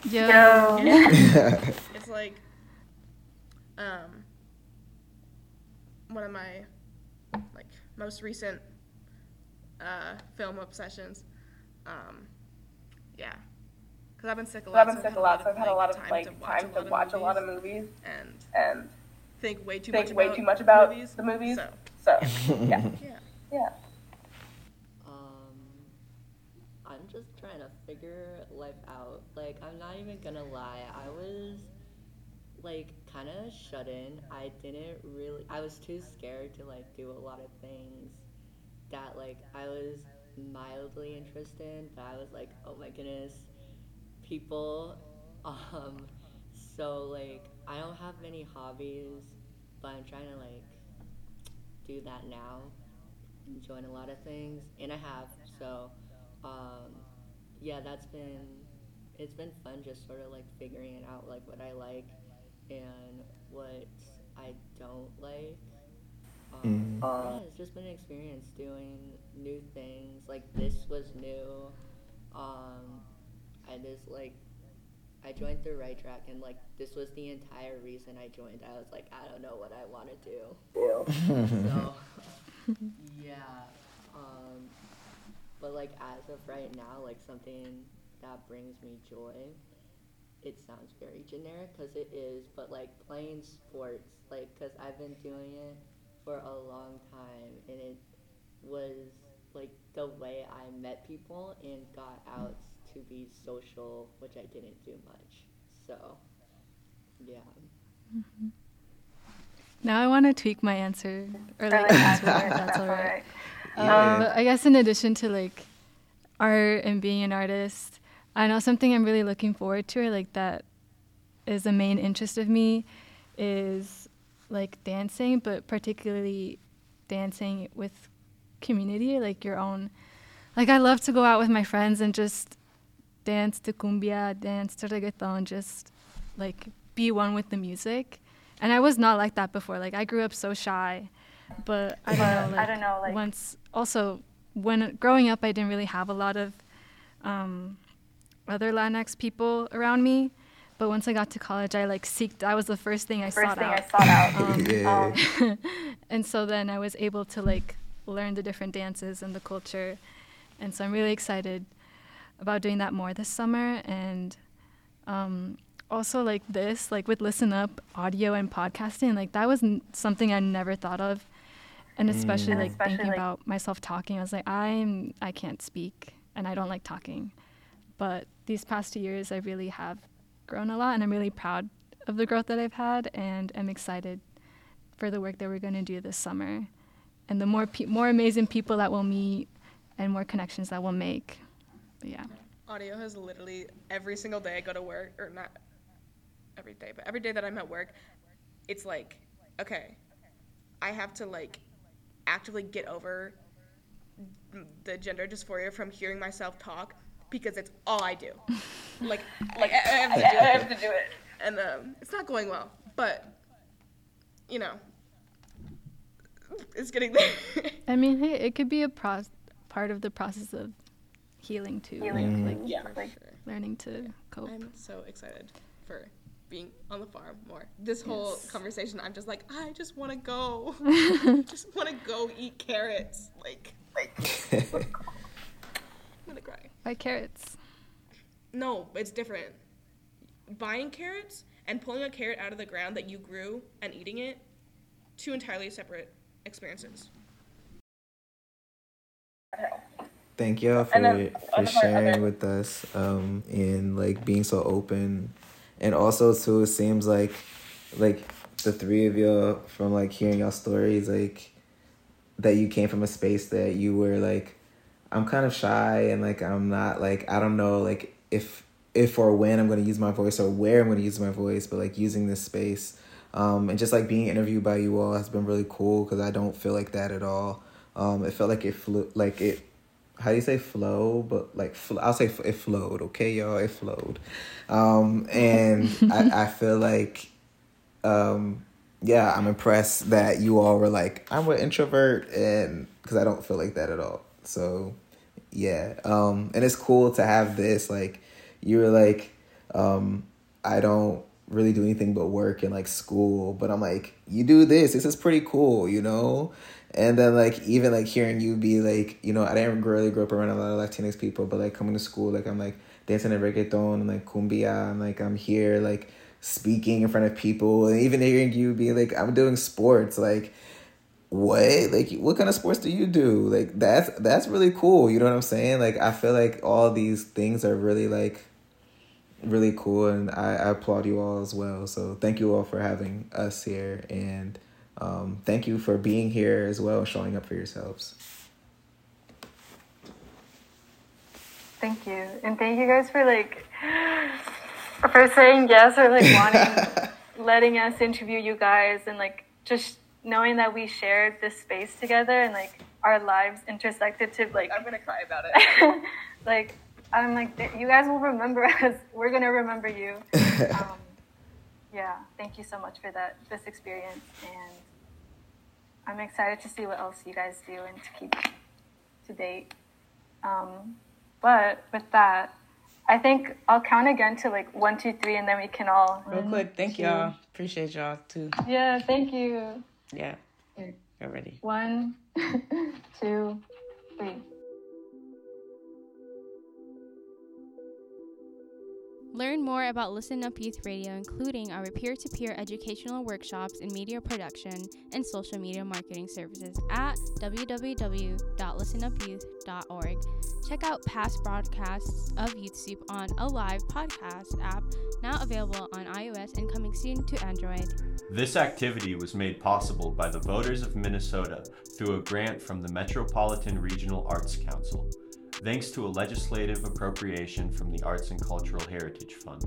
Yeah. it's like um one of my like most recent uh, film obsessions. Um, yeah, because I've been sick a lot. I've been so sick a lot, so I've had a lot of like time to watch a lot of movies and and think way too think much way about too much about movies. the movies. So So yeah, yeah. Yeah. Um, I'm just trying to figure life out. Like, I'm not even gonna lie. I was like kind of shut in. I didn't really. I was too scared to like do a lot of things that like I was mildly interested in. But I was like, oh my goodness, people. Um, so like I don't have many hobbies, but I'm trying to like do that now enjoying a lot of things and i have so um, yeah that's been it's been fun just sort of like figuring it out like what i like and what i don't like. Um, yeah it's just been an experience doing new things. Like this was new. Um, i just like i joined the right track and like this was the entire reason i joined. I was like i don't know what i want to do so yeah um but like as of right now like something that brings me joy it sounds very generic because it is but like playing sports like because i've been doing it for a long time and it was like the way i met people and got out to be social which i didn't do much so yeah Now I want to tweak my answer or like answer answer it, it, if that's all right. that's right. Um, but I guess in addition to like art and being an artist, I know something I'm really looking forward to, or like that is a main interest of me, is like dancing, but particularly dancing with community, like your own. Like I love to go out with my friends and just dance to cumbia, dance to reggaeton, just like be one with the music. And I was not like that before. Like I grew up so shy, but I don't But know. I Like, don't know, like- once also when growing up, I didn't really have a lot of um, other Latinx people around me. But once I got to college, I like seeked. That was the first thing I First sought thing I out. sought out. Um, Yeah. Um, and so then I was able to like learn the different dances and the culture, and so I'm really excited about doing that more this summer. And um, also like this, like with Listen Up audio and podcasting, like that was n- something I never thought of, and mm. especially And like especially, thinking like- about myself talking. I was like, I'm I can't speak and I don't like talking, but these past two years I really have grown a lot, and I'm really proud of the growth that I've had, and I'm excited for the work that we're going to do this summer, and the more pe- more amazing people that we'll meet, and more connections that we'll make. But yeah. audio has literally every single day I go to work, or not every day, but every day that I'm at work, it's like, okay, I have to like actively get over the gender dysphoria from hearing myself talk because it's all I do. like, like I, I have to do I it. have to do it. And um, it's not going well, but you know, it's getting there. I mean, hey, it could be a pros- part of the process of healing too. Healing. Like, Yeah, like learning to cope. I'm so excited for being on the farm more. This whole Yes. conversation, I'm just like, I just want to go. just want to go eat carrots. Like, like, I'm gonna cry. Buy carrots. No, it's different. Buying carrots and pulling a carrot out of the ground that you grew and eating it, two entirely separate experiences. Thank y'all for then for on the part sharing other- with us um and like being so open and also too it seems like like the three of y'all from like hearing y'all stories like that you came from a space that you were like I'm kind of shy and like I'm not like I don't know like if if or when I'm going to use my voice or where I'm going to use my voice but like using this space um and just like being interviewed by you all has been really cool cuz I don't feel like that at all. Um it felt like it flew like it how do you say flow? But like fl- i'll say it flowed okay y'all? It flowed. Um and I, I feel like um yeah i'm impressed that you all were like i'm an introvert and because i don't feel like that at all. So yeah um and it's cool to have this like you were like um i don't really do anything but work and like school but i'm like you do this. This is pretty cool you know and then like even like hearing you be like you know i didn't really grow up around a lot of latinx people but like coming to school like i'm like dancing in reggaeton and like cumbia and like i'm here like speaking in front of people. And even hearing you be like i'm doing sports like what? Like what kind of sports do you do? Like that's that's really cool you know what i'm saying? Like i feel like all these things are really like really cool and I, I applaud you all as well. So thank you all for having us here and um, thank you for being here as well showing up for yourselves Thank you. And thank you guys for like for saying yes or like wanting letting us interview you guys and like just knowing that we shared this space together and like our lives intersected to like I'm gonna cry about it. like I'm like you guys will remember us. We're gonna remember you. Um, yeah, thank you so much for that this experience and I'm excited to see what else you guys do and to keep to date. Um, but with that, I think I'll count again to like one, two, three, and then we can all. Real quick, thank y'all. Appreciate y'all too. Yeah, thank you. Yeah, you're ready. One, two, three. Learn more about Listen Up Youth Radio, including our peer to peer educational workshops in media production and social media marketing services at www.listenupyouth.org. Check out past broadcasts of Youth Soup on Alive podcast app now available on iOS and coming soon to Android. This activity was made possible by the voters of Minnesota through a grant from the Metropolitan Regional Arts Council, thanks to a legislative appropriation from the Arts and Cultural Heritage Fund.